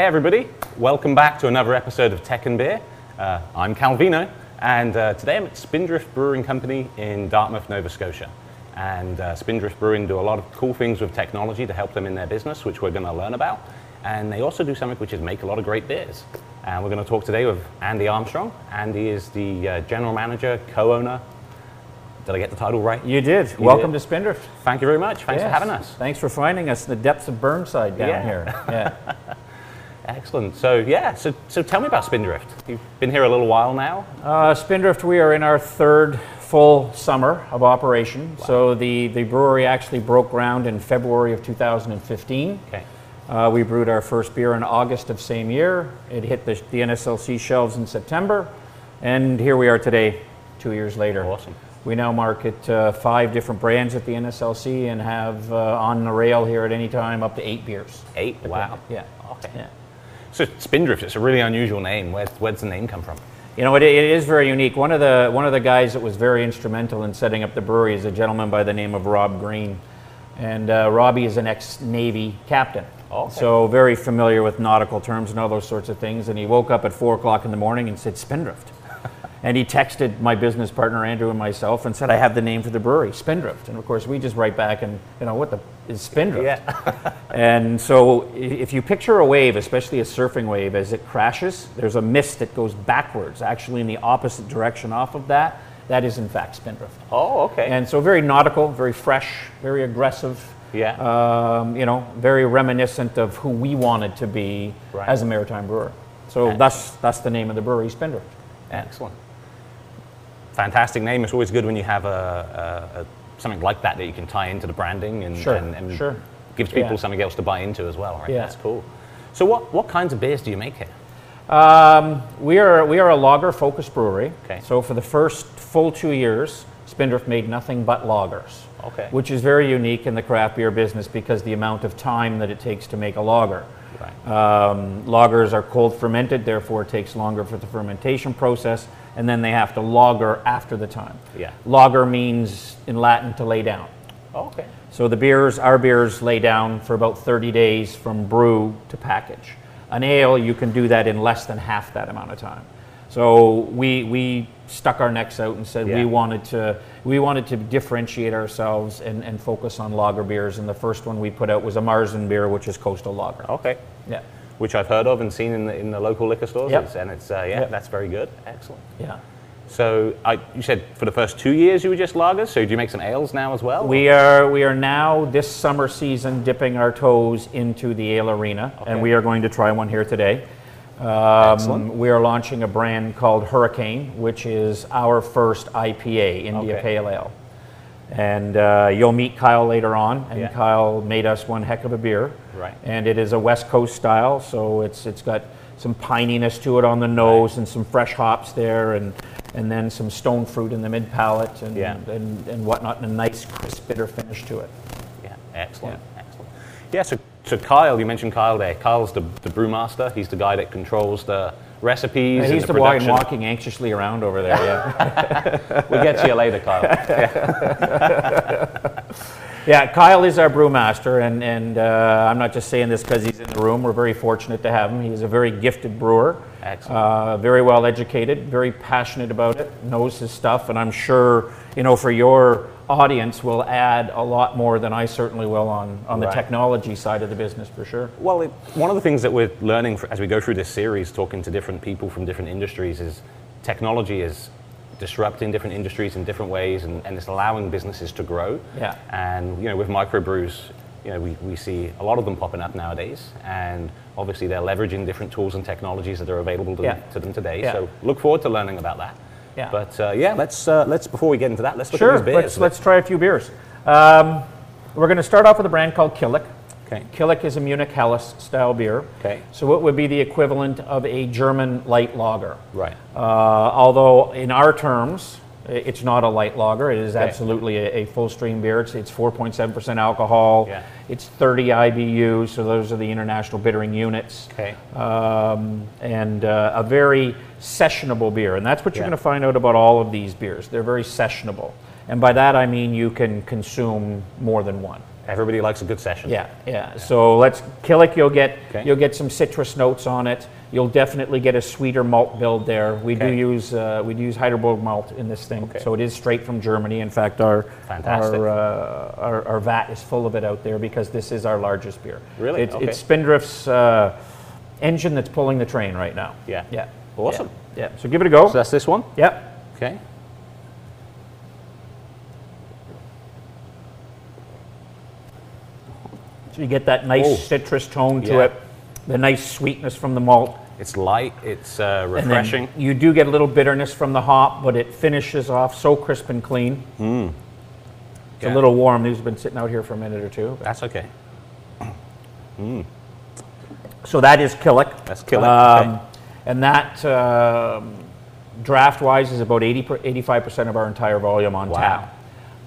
Hey everybody, welcome back to another episode of Tech and Beer. Uh, I'm Calvino, and uh, today I'm at Spindrift Brewing Company in Dartmouth, Nova Scotia. And uh, Spindrift Brewing do a lot of cool things with technology to help them in their business, which we're going to learn about. And they also do something which is make a lot of great beers. And we're going to talk today with Andy Armstrong. Andy is the uh, general manager, co-owner. Did I get the title right? You did. You Welcome did. to Spindrift. Thank you very much. Thanks for having us. Thanks for finding us in the depths of Burnside down Yeah. here. Yeah. Excellent. So yeah, so, so tell me about Spindrift. You've been here a little while now. Uh, Spindrift, we are in our third full summer of operation. So the, the brewery actually broke ground in February of 2015. Okay. Uh, we brewed our first beer in August of same year. It hit the, the NSLC shelves in September, and here we are today, two years later. Awesome. We now market uh, five different brands at the NSLC and have uh, on the rail here at any time up to eight beers. Eight. Wow. Yeah. Okay. Yeah. So Spindrift, it's a really unusual name. Where, where's the name come from? You know, it, it is very unique. One of the one of the guys that was very instrumental in setting up the brewery is a gentleman by the name of Rob Green, and uh, Robbie is an ex-Navy captain, Okay. so very familiar with nautical terms and all those sorts of things. And he woke up at four o'clock in the morning and said Spindrift, and he texted my business partner Andrew and myself and said, "I have the name for the brewery, Spindrift." And of course, we just write back and you know what the is Spindrift. Yeah. And so, if you picture a wave, especially a surfing wave, as it crashes, there's a mist that goes backwards, actually in the opposite direction off of that. That is, in fact, Spindrift. oh, okay. And so, very nautical, very fresh, very aggressive. Yeah. Um, you know, very reminiscent of who we wanted to be Right. as a maritime brewer. So that's that's the name of the brewery, Spindrift. Excellent. Fantastic name. It's always good when you have a, a, a something like that that you can tie into the branding and, Sure, and, and sure. gives people Yeah. something else to buy into as well. Right. Yeah. That's cool. So what, what kinds of beers do you make here? Um, we are we are a lager focused brewery. Okay. So for the first full two years, Spindrift made nothing but lagers. Okay. Which is very unique in the craft beer business because the amount of time that it takes to make a lager. Right. Um, lagers are cold fermented, therefore it takes longer for the fermentation process, and then they have to lager after the time. Yeah. Lager means in Latin to lay down. okay. So the beers, our beers lay down for about 30 days from brew to package. An ale, you can do that in less than half that amount of time. So we, we stuck our necks out and said Yeah. we wanted to we wanted to differentiate ourselves and, and focus on lager beers. And the first one we put out was a Marzen beer, which is Coastal Lager. Okay. Yeah, Which I've heard of and seen in the, in the local liquor stores. Yep. And it's, uh, yeah, Yep. that's very good. Excellent. yeah. So I, you said for the first two years you were just lagers. So do you make some ales now as well? We are we are now this summer season dipping our toes into the ale arena, Okay. and we are going to try one here today. Excellent. Um, we are launching a brand called Hurricane, which is our first IPA, India Okay. Pale Ale. And uh, you'll meet Kyle later on, and Yeah. Kyle made us one heck of a beer. Right. And it is a West Coast style, so it's it's got some pininess to it on the nose and some fresh hops there, and and then some stone fruit in the mid palate and, Yeah. and and whatnot, and a nice crisp bitter finish to it. Yeah, excellent, excellent. Yeah, so, so Kyle, you mentioned Kyle there. Kyle's the, the brewmaster. He's the guy that controls the recipes. and He's the the one production. walking anxiously around over there. Yeah, We'll get to you later, Kyle. yeah. Kyle is our brewmaster, and and uh, I'm not just saying this because he's in the room. We're very fortunate to have him. He's a very gifted brewer, Excellent. uh, very well educated, very passionate about it, knows his stuff, and I'm sure you know for your audience will add a lot more than I certainly will on on the technology side of the business for sure. Well, it, one of the things that we're learning fr- as we go through this series, talking to different people from different industries, is technology is disrupting different industries in different ways, and, and it's allowing businesses to grow. Yeah. And you know, with microbrews, you know, we, we see a lot of them popping up nowadays, and obviously they're leveraging different tools and technologies that are available to, Yeah. them, to them today. Yeah. So look forward to learning about that. Yeah. But uh, yeah, let's uh, let's before we get into that, let's look Sure, at these beers. let's let's try a few beers. Um, we're going to start off with a brand called Killick. Okay. Killick is a Munich Helles style beer. Okay. So it would be the equivalent of a German light lager. Right. Uh, although in our terms, it's not a light lager. It is absolutely a, a full stream beer. It's, it's 4.7% alcohol. Yeah. It's 30 IBU, so those are the international bittering units. Okay. Um, and uh, a very sessionable beer. And that's what you're Yeah. going to find out about all of these beers. They're very sessionable. And by that I mean you can consume more than one. Everybody likes a good session. Yeah, yeah. So let's Killick. You'll get Okay. you'll get some citrus notes on it. You'll definitely get a sweeter malt build there. We do Okay. use uh, we do use Heidelberg malt in this thing, Okay. so it is straight from Germany. In fact, our Fantastic. our, uh, our our vat is full of it out there because this is our largest beer. Really? It's, Okay. it's Spindrift's uh, engine that's pulling the train right now. Yeah. Yeah. Awesome. Yeah. yeah. So give it a go. So that's this one. yep. Okay. So you get that nice Oh. citrus tone to Yeah. it, the nice sweetness from the malt. It's light. It's uh, refreshing. you do get a little bitterness from the hop, but it finishes off so crisp and clean. It's Yeah. a little warm. These have been sitting out here for a minute or two. That's okay. So that is Killick. That's Killick, okay. And that, um, draft wise, is about 80, per- 85% of our entire volume on Wow. tap.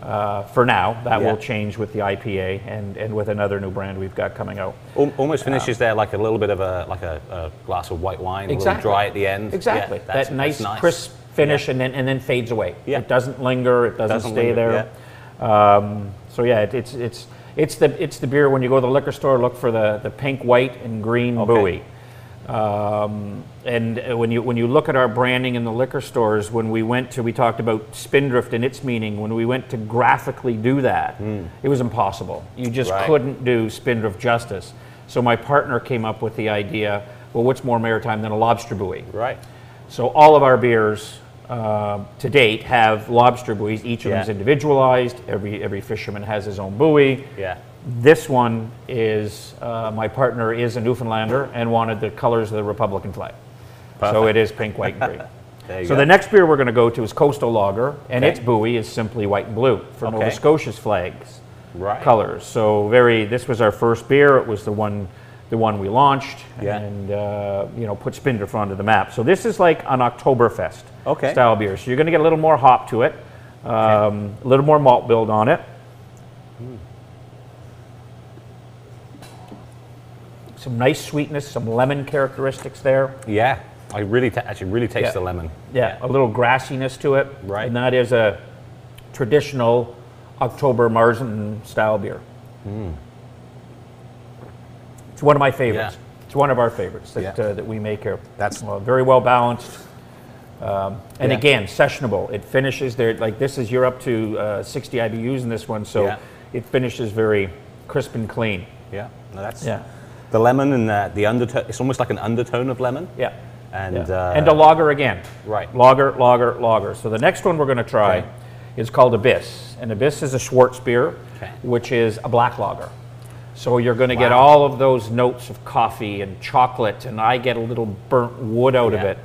Uh, for now, that Yeah. will change with the IPA and, and with another new brand we've got coming out. Almost finishes there like a little bit of a like a, a glass of white wine, a Exactly. dry at the end. Exactly. Yeah, that nice, that's crisp finish Yeah. and then and then fades away. Yeah. It doesn't linger. It doesn't, Doesn't stay linger, there. Um, so yeah, it, it's it's it's the it's the beer when you go to the liquor store. Look for the the pink, white, and green Okay. buoy. Um, and uh, when you when you look at our branding in the liquor stores, when we went to we talked about Spindrift and its meaning. When we went to graphically do that, it was impossible. You just. Right. couldn't do Spindrift justice. So my partner came up with the idea. Well, what's more maritime than a lobster buoy? Right. So all of our beers uh, to date have lobster buoys. Each of them is individualized. Every every fisherman has his own buoy. Yeah. This one is uh, my partner is a Newfoundlander and wanted the colors of the Republican flag. So it is pink, white, and green. There you so go. the next beer we're going to go to is Coastal Lager, and Okay. its buoy is simply white and blue for Nova Scotia's flags Right. colors. So very. This was our first beer. It was the one, the one we launched, Yeah. and uh, you know put Spindrift onto the map. So this is like an Oktoberfest Okay. style beer. So you're going to get a little more hop to it, um, a little more malt build on it. Some nice sweetness, some lemon characteristics there. Yeah. I really ta- actually really taste Yeah. the lemon. Yeah, a little grassiness to it. Right. And that is a traditional October Marzen style beer. It's one of my favorites. Yeah. It's one of our favorites that, Yeah. uh, that we make here. That's- Uh, very well balanced. Um, and Yeah. again, sessionable. It finishes there, like this is, you're up to uh, 60 IBUs in this one, so it finishes very crisp and clean. Yeah. No, that's Yeah. The lemon and the, the undertone. It's almost like an undertone of lemon. Yeah. And Yeah. uh, and a lager again. Right. Lager, lager, lager. So the next one we're going to try Okay. is called Abyss. And Abyss is a Schwartz beer, Okay. which is a black lager. So you're going to get all of those notes of coffee and chocolate, and I get a little burnt wood out of it.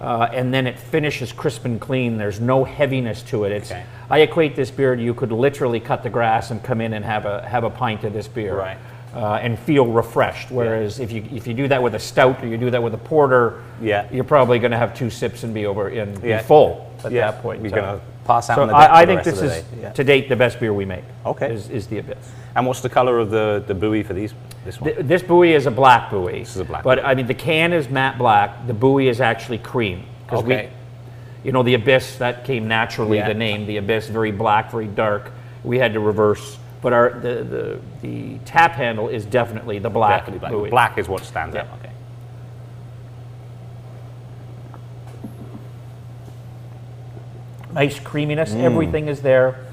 Uh, and then it finishes crisp and clean. There's no heaviness to it. It's, Okay. I equate this beer. You could literally cut the grass and come in and have a have a pint of this beer Right. Uh, and feel refreshed. Whereas if you if you do that with a stout or you do that with a porter, Yeah. you're probably going to have two sips and be over and Yeah. be full at Yeah. that point. in You're gonna pass out So the I, I the think this is. Yeah. to date the best beer we make. Okay. is, is the abyss. And what's the color of the, the buoy for these? This one. Th- this buoy is a black buoy. This is a black But I mean, the can is matte black. The buoy is actually cream. Okay. We, you know, the abyss that came naturally. Yeah. The name, the abyss, very black, very dark. We had to reverse. But our the the, the tap handle is definitely the black Definitely black. buoy. Black is what stands out. Yeah. Okay. Nice creaminess. Everything is there.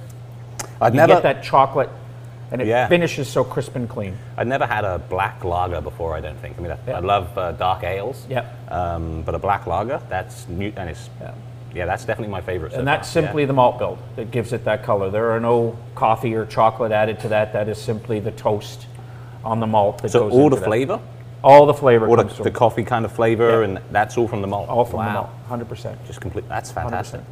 I'd You never, get that chocolate, and it Yeah. finishes so crisp and clean. I'd never had a black lager before. I don't think. I mean, I, Yeah. I love uh, dark ales. Yeah. Um, but a black lager, that's new, and it's Yeah. Yeah, that's definitely my favorite. so And that's far. Yeah. simply the malt build that gives it that color. There are no coffee or chocolate added to that. That is simply the toast on the malt that so goes all into the that. flavor, All the flavor all the, comes the coffee kind of flavor, Yeah. and that's all from the malt. all from wow. the malt, 100%. Just complete. That's fantastic. 100%.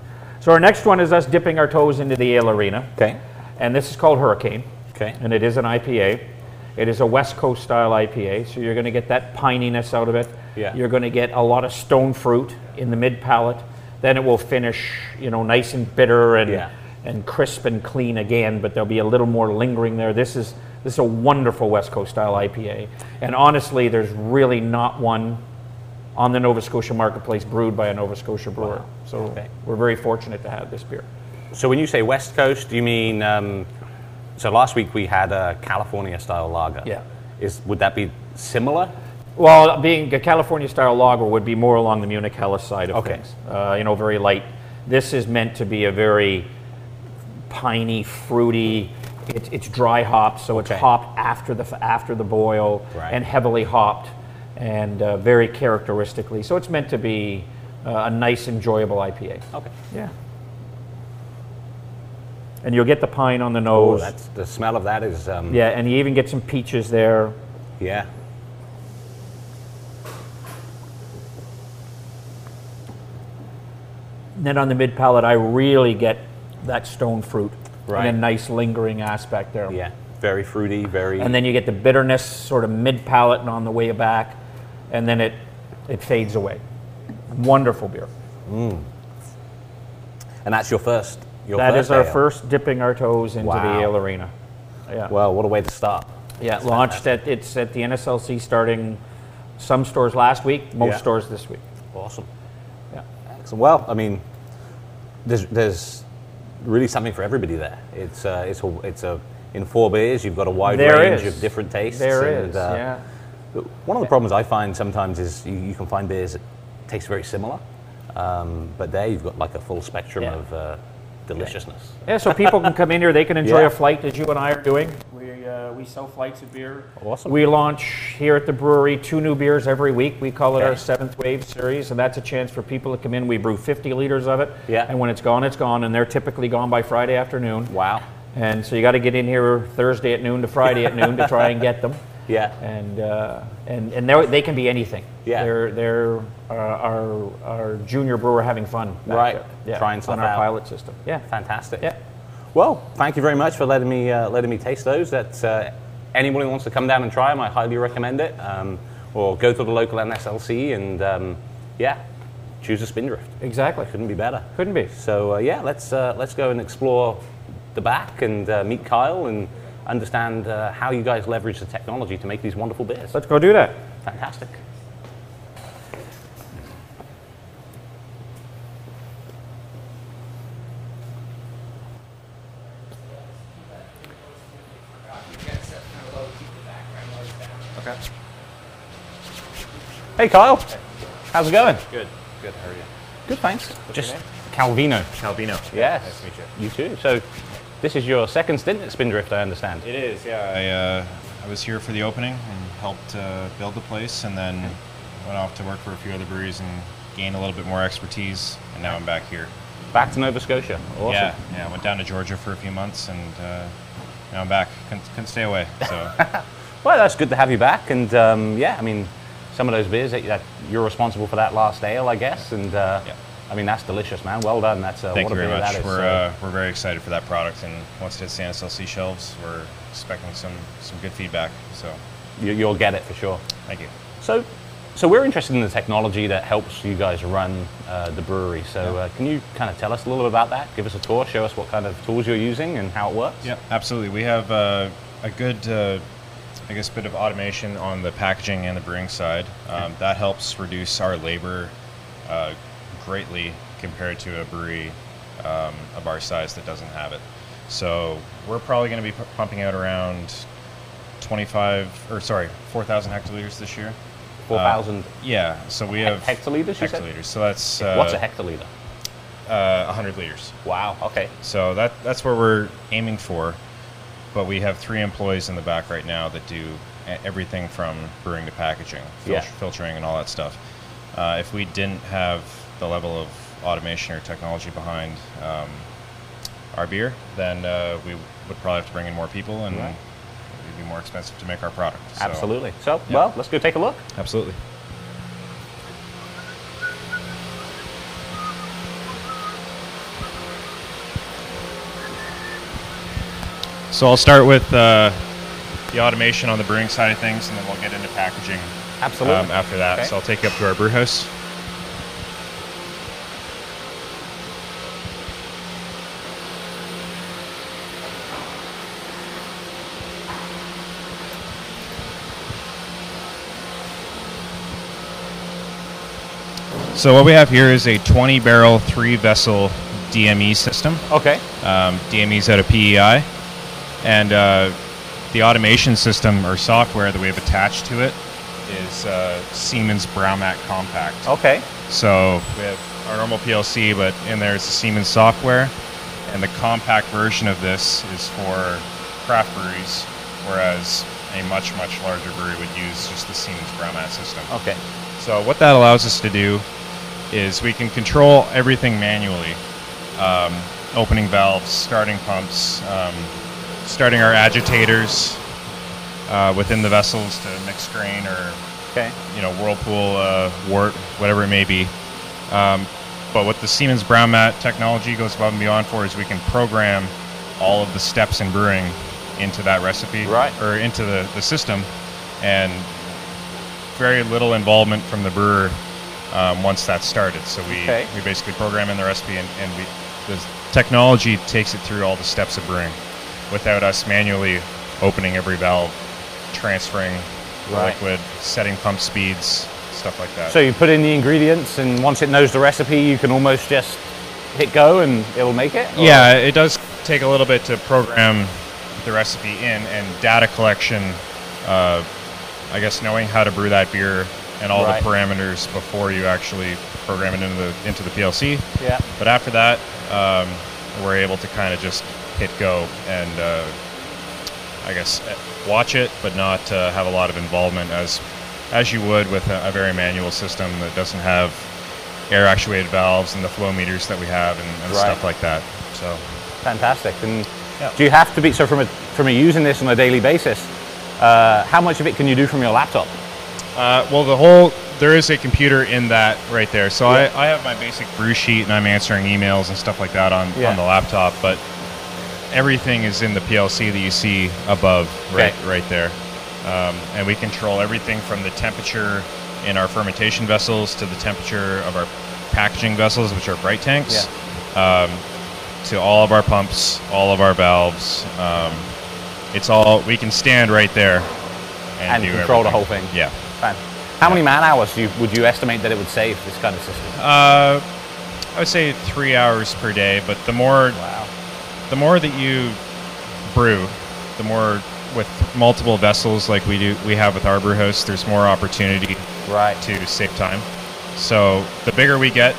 So our next one is us dipping our toes into the ale arena. Okay. And this is called Hurricane. Okay. And it is an IPA. It is a West Coast style IPA, so you're going to get that pininess out of it. Yeah. You're going to get a lot of stone fruit in the mid palate. Then it will finish, you know, nice and bitter and Yeah. and crisp and clean again, but there'll be a little more lingering there. This is this is a wonderful West Coast style IPA. And honestly, there's really not one on the Nova Scotia marketplace brewed by a Nova Scotia brewer. So Okay. we're very fortunate to have this beer. So when you say West Coast, do you mean um, So last week we had a California style lager. Yeah. Is would that be similar? Well, being a California style lager would be more along the Munich Helles side of Okay. things. Uh, you know, very light. This is meant to be a very piney, fruity. It's, it's dry hopped, so it's Okay. hopped after the after the boil Right. and heavily hopped, and uh, very characteristically. So it's meant to be uh, a nice, enjoyable IPA. Okay. Yeah. And you'll get the pine on the nose. Oh, nose. that's the smell of that is um, yeah, and you even get some peaches there. yeah. Then on the mid palate, I really get that stone fruit Right. and a nice lingering aspect there. Yeah. Very fruity, very And then you get the bitterness sort of mid palate and on the way back, and then it it fades away. Wonderful beer. Mm. and that's your first your That first is our ale. first dipping our toes into Wow. the ale arena. Yeah. Well, what a way to start. yeah, launched at it's at the NSLC starting some stores last week, most Yeah. stores this week. Awesome. Excellent. Well, I mean, there's there's really something for everybody there. It's uh, it's a it's a in four beers you've got a wide There range is. of different tastes. There and, is, uh, yeah. One of the problems I find sometimes is you, you can find beers that taste very similar, um, but there you've got like a full spectrum Yeah. of uh, deliciousness. Yeah, so people can come in here. They can enjoy Yeah. a flight as you and I are doing. We uh, we sell flights of beer. Awesome. We launch here at the brewery two new beers every week. We call it our seventh wave series, and that's a chance for people to come in. We brew 50 liters of it. Yeah. And when it's gone, it's gone, and they're typically gone by Friday afternoon. Wow. And so you got to get in here Thursday at noon to Friday at noon to try and get them. Yeah. And uh, and and they can be anything. Yeah. They're they're uh, our our junior brewer having fun. Right. there. Yeah. Trying on stuff our out. pilot system. Yeah. Fantastic. Yeah. Well, thank you very much for letting me uh, letting me taste those. That uh, anyone who wants to come down and try them, I highly recommend it. Um, or go to the local NSLC and um, yeah, choose a Spindrift. Exactly. Couldn't be better. Couldn't be. So uh, yeah, let's uh, let's go and explore the back and uh, meet Kyle and understand uh, how you guys leverage the technology to make these wonderful beers. Let's go do that. Fantastic. Okay. Hey Kyle, how's it going? Good. Good. How are you? Good, thanks. Just name? Calvino. Calvino. Yes. Nice to meet you. You too. So, this is your second stint at Spindrift, I understand. It is. Yeah. I uh, I was here for the opening and helped uh, build the place, and then went off to work for a few other breweries and gained a little bit more expertise, and now I'm back here. Back to Nova Scotia. Awesome. Yeah. Yeah. I went down to Georgia for a few months, and uh, now I'm back. Couldn't, couldn't stay away. So Well, that's good to have you back. And um, yeah, I mean, some of those beers that, that you're responsible for that last ale, I guess. And uh, Yeah. I mean, that's delicious, man. Well done. That's uh, thank what you a very much. is. We're uh, we're very excited for that product, and once it hits the NSLC shelves, we're expecting some some good feedback. So you, you'll get it for sure. thank you. So, so we're interested in the technology that helps you guys run uh, the brewery. So, uh, can you kind of tell us a little bit about that? Give us a tour. Show us what kind of tools you're using and how it works. Yeah, absolutely. We have uh, a good, uh, I guess, bit of automation on the packaging and the brewing side. Um, that helps reduce our labor uh, greatly compared to a brewery um, of our size that doesn't have it. So we're probably going to be pu- pumping out around 25, or sorry, 4,000 hectoliters this year. Four thousand Yeah, so we have hectoliters. You hectoliters. So that's uh, What's a hectoliter? uh, 100 liters. Wow. Okay. So that that's where we're aiming for. But we have three employees in the back right now that do everything from brewing to packaging, fil- Yeah. filtering, and all that stuff. Uh, if we didn't have the level of automation or technology behind um, our beer, then uh, we would probably have to bring in more people, and Right. it'd be more expensive to make our product. So- Absolutely. So, Yeah. well, let's go take a look. Absolutely. So I'll start with uh, the automation on the brewing side of things, and then we'll get into packaging Absolutely. um, after that. Okay. So I'll take you up to our brew house. So what we have here is a 20 barrel, three vessel DME system. Okay. Um, DME's out of PEI, and uh, the automation system or software that we have attached to it is uh, Siemens Braumat Compact. Okay. So we have our normal PLC, but in there is the Siemens software, and the compact version of this is for craft breweries, whereas a much much larger brewery would use just the Siemens Braumat system. Okay. So what that allows us to do is we can control everything manually. Um, opening valves, starting pumps, um, starting our agitators uh, within the vessels to mix grain or Okay. you know whirlpool, uh, wort, whatever it may be. Um, but what the Siemens Braumat technology goes above and beyond for is we can program all of the steps in brewing into that recipe Right. or into the, the system and very little involvement from the brewer um, once that's started. So we, Okay. we basically program in the recipe and, and we, the technology takes it through all the steps of brewing without us manually opening every valve, transferring Right. liquid, setting pump speeds, stuff like that. So you put in the ingredients, and once it knows the recipe, you can almost just hit go, and it'll make it. Or- yeah, it does take a little bit to program the recipe in and data collection. Uh, I guess knowing how to brew that beer and all Right. the parameters before you actually program it into the into the PLC. Yeah. But after that, um, we're able to kind of just hit go and uh, I guess eh, watch it, but not uh, have a lot of involvement as as you would with a, a very manual system that doesn't have air actuated valves and the flow meters that we have and, and Right. stuff like that. So Fantastic. And Yeah. do you have to be so from a from a using this on a daily basis? Uh, how much of it can you do from your laptop? Uh, well, the whole there is a computer in that right there. So Yeah. I, I have my basic brew sheet and I'm answering emails and stuff like that on, Yeah. on the laptop, but everything is in the PLC that you see above right Okay. right there, um, and we control everything from the temperature in our fermentation vessels to the temperature of our packaging vessels, which are bright tanks, um, to all of our pumps, all of our valves. Um, it's all we can stand right there and, And do control the whole thing. Yeah. Fan- How many man hours do you, would you estimate that it would save this kind of system? Uh, I would say three hours per day, but the more Wow. The more that you brew, the more with multiple vessels like we do we have with our brew house, there's more opportunity Right. to save time. So the bigger we get,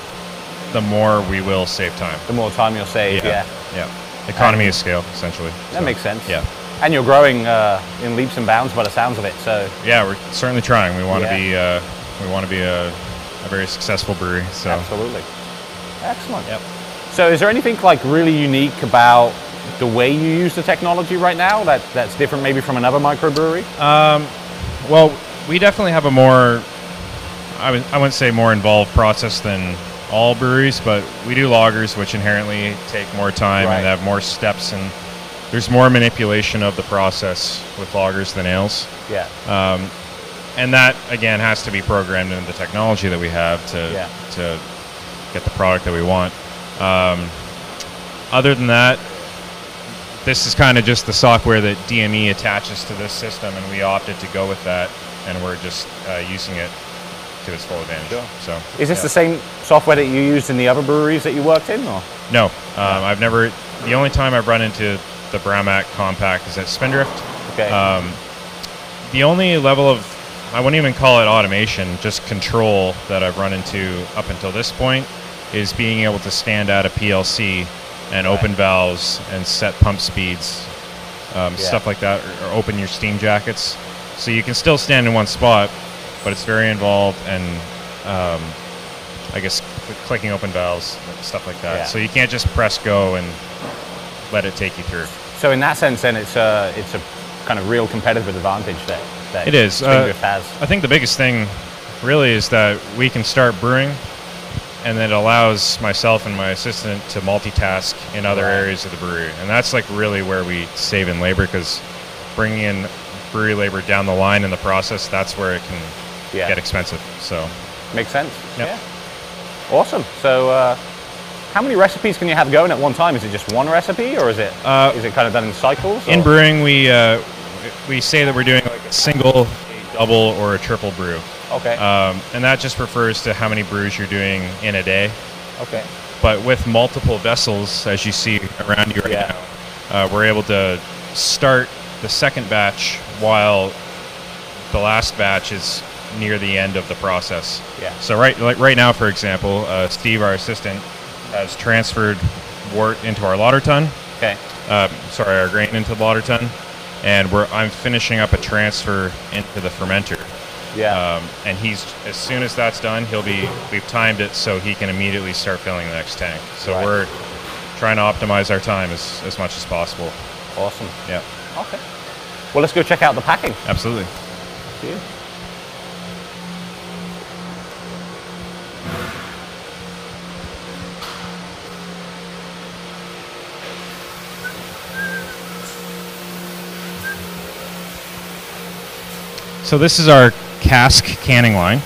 the more we will save time. The more time you'll save. Yeah. yeah. Economy of scale, essentially. That So, makes sense. Yeah. And you're growing uh, in leaps and bounds by the sounds of it. So Yeah, we're certainly trying. We want to Yeah. be uh, we want to be a, a very successful brewery. So absolutely. Excellent. Yep. So is there anything like really unique about the way you use the technology right now that, that's different maybe from another microbrewery? Um, well, we definitely have a more, I would- I wouldn't say more involved process than all breweries, but we do lagers, which inherently take more time Right. and have more steps, and there's more manipulation of the process with lagers than ales. yeah. Um, and that again has to be programmed into the technology that we have to Yeah. to get the product that we want. Um, other than that, this is kind of just the software that DME attaches to this system, and we opted to go with that, and we're just uh, using it to its full advantage. Sure. So, is this yeah. the same software that you used in the other breweries that you worked in? Or? No, um, I've never. The only time I've run into the Braumat Compact is at Spindrift. Okay. Um, the only level of I wouldn't even call it automation, just control that I've run into up until this point is being able to stand at a PLC and open valves and set pump speeds, um, Yeah. stuff like that, or, or open your steam jackets. So you can still stand in one spot, but it's very involved and um, I guess cl- clicking open valves, stuff like that. Yeah. So you can't just press go and let it take you through. so in that sense, then it's a it's a kind of real competitive advantage that, that It is. Uh, has. I think the biggest thing really is that we can start brewing and then it allows myself and my assistant to multitask in other Right. areas of the brewery. And that's like really where we save in labor because bringing in brewery labor down the line in the process, that's where it can Yeah. get expensive. So Makes sense. Yep. Yeah. Awesome. So, uh, how many recipes can you have going at one time? Is it just one recipe, or is it Uh, is it kind of done in cycles? in brewing, we, uh, we say that we're doing like a single, a double, or a triple brew. Okay. Um, and that just refers to how many brews you're doing in a day. okay. but with multiple vessels, as you see around you right Yeah. now, uh, we're able to start the second batch while the last batch is near the end of the process. Yeah. So right, like right now, for example, uh, Steve, our assistant, has transferred wort into our lauter tun. Okay. Uh, sorry, our grain into the lauter tun, and we're I'm finishing up a transfer into the fermenter. Yeah. Um, and he's as soon as that's done, he'll be we've timed it so he can immediately start filling the next tank. So Right. we're trying to optimize our time as, as much as possible. awesome. Yeah, Okay. Well, let's go check out the packing. absolutely. Thank you. So this is our cask canning line,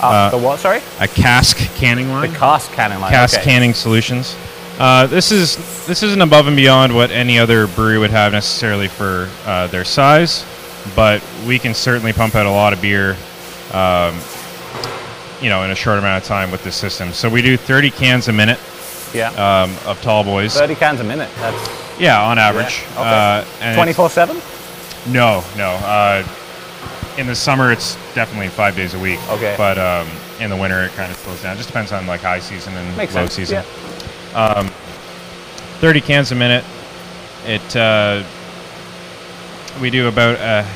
Uh, Uh, the what? Sorry. a cask canning line. The cask canning line. Cask okay. Canning Solutions. Uh, this is this isn't above and beyond what any other brewery would have necessarily for uh, their size, but we can certainly pump out a lot of beer, um, you know, in a short amount of time with this system. So we do 30 cans a minute Yeah. um, of tall boys. 30 cans a minute. That's yeah, on average. Yeah, okay. Uh, and 24 7? No, no. In the summer, it's definitely five days a week. Okay. But um, in the winter, it kind of slows down. It Just depends on like high season and Makes low sense. season. Yeah. 30 cans a minute. It uh, we do about a,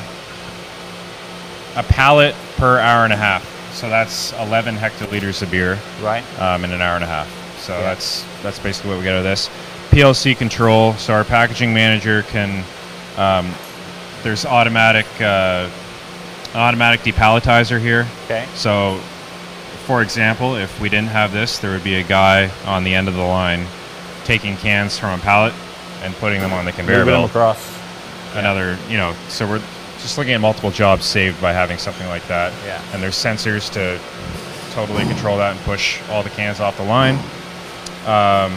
a pallet per hour and a half. So that's 11 hectoliters of beer Right. um, in an hour and a half. So Yeah. that's that's basically what we get out of this. PLC control. So our packaging manager can. Um, there's automatic uh, automatic depalletizer here. Okay. So, for example, if we didn't have this, there would be a guy on the end of the line taking cans from a pallet and putting them on the conveyor Moving belt. across. Another, you know, so we're just looking at multiple jobs saved by having something like that. Yeah. And there's sensors to totally control that and push all the cans off the line. Um,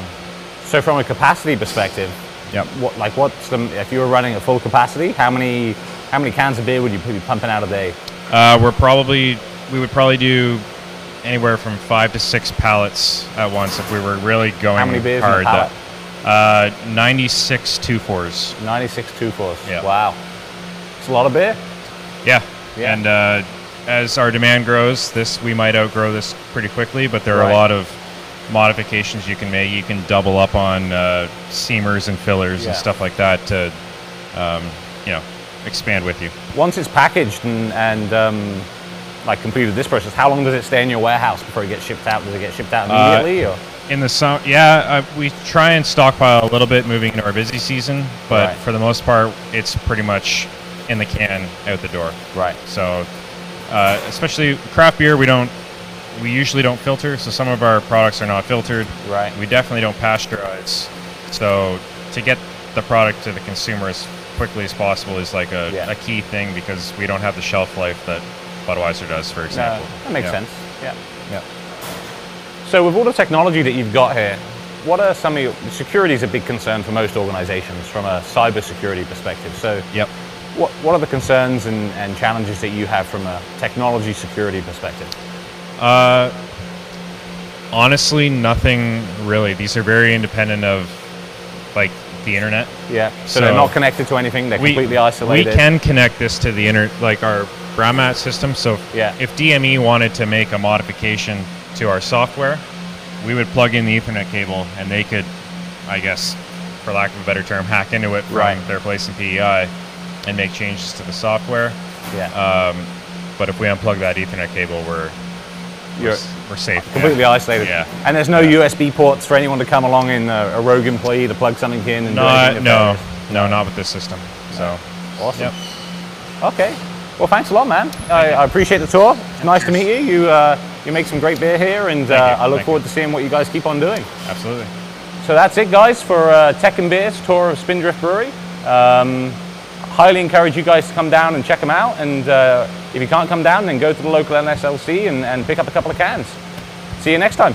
So, from a capacity perspective, Yep. what like what's the if you were running at full capacity, how many how many cans of beer would you be pumping out a day? Uh, we're probably we would probably do anywhere from five to six pallets at once if we were really going How many beers in a hard. pallet? That, uh, 96 two fours. 96 two fours. Yeah. Wow. It's a lot of beer. Yeah. Yeah. And uh, as our demand grows, this we might outgrow this pretty quickly, but there are Right. a lot of modifications you can make. You can double up on uh, seamers and fillers Yeah. and stuff like that to, um, you know, expand with you. Once it's packaged and, and um, like completed this process, how long does it stay in your warehouse before it gets shipped out? Does it get shipped out Uh, immediately? or? In the summer, yeah, uh, we try and stockpile a little bit moving into our busy season, but Right. for the most part, it's pretty much in the can out the door. Right. So, uh, especially craft beer, we don't, we usually don't filter. So some of our products are not filtered. Right. We definitely don't pasteurize. So to get the product to the consumer as quickly as possible is like a, Yeah. a key thing because we don't have the shelf life that Budweiser does, for No, example. that makes Yeah. sense. Yeah. Yeah. So, with all the technology that you've got here, what are some of your security is a big concern for most organizations from a cybersecurity perspective. So, Yep. what, what are the concerns and, and challenges that you have from a technology security perspective? Uh, honestly, nothing really. These are very independent of like the internet. Yeah. So, they're not connected to anything. They're completely isolated. We can connect this to the inter like our Braumat system. So Yeah. if DME wanted to make a modification to our software, we would plug in the Ethernet cable, and they could, I guess, for lack of a better term, hack into it from Right. their place in PEI and make changes to the software. Yeah. Um, but if we unplug that Ethernet cable, we're, You're we're safe. completely yeah. isolated. Yeah. And there's no USB ports for anyone to come along in a, a rogue employee to plug something in and Not, no, no, not with this system. So, Awesome. Yep. Okay. Well, thanks a lot, man. I, I appreciate the tour. It's nice to meet you. You uh, you make some great beer here, and uh, I look Thank forward you. to seeing what you guys keep on doing. absolutely. So that's it, guys, for uh, Tech and Beers tour of Spindrift Brewery. Um, highly encourage you guys to come down and check them out. And uh, if you can't come down, then go to the local NSLC and, and pick up a couple of cans. See you next time.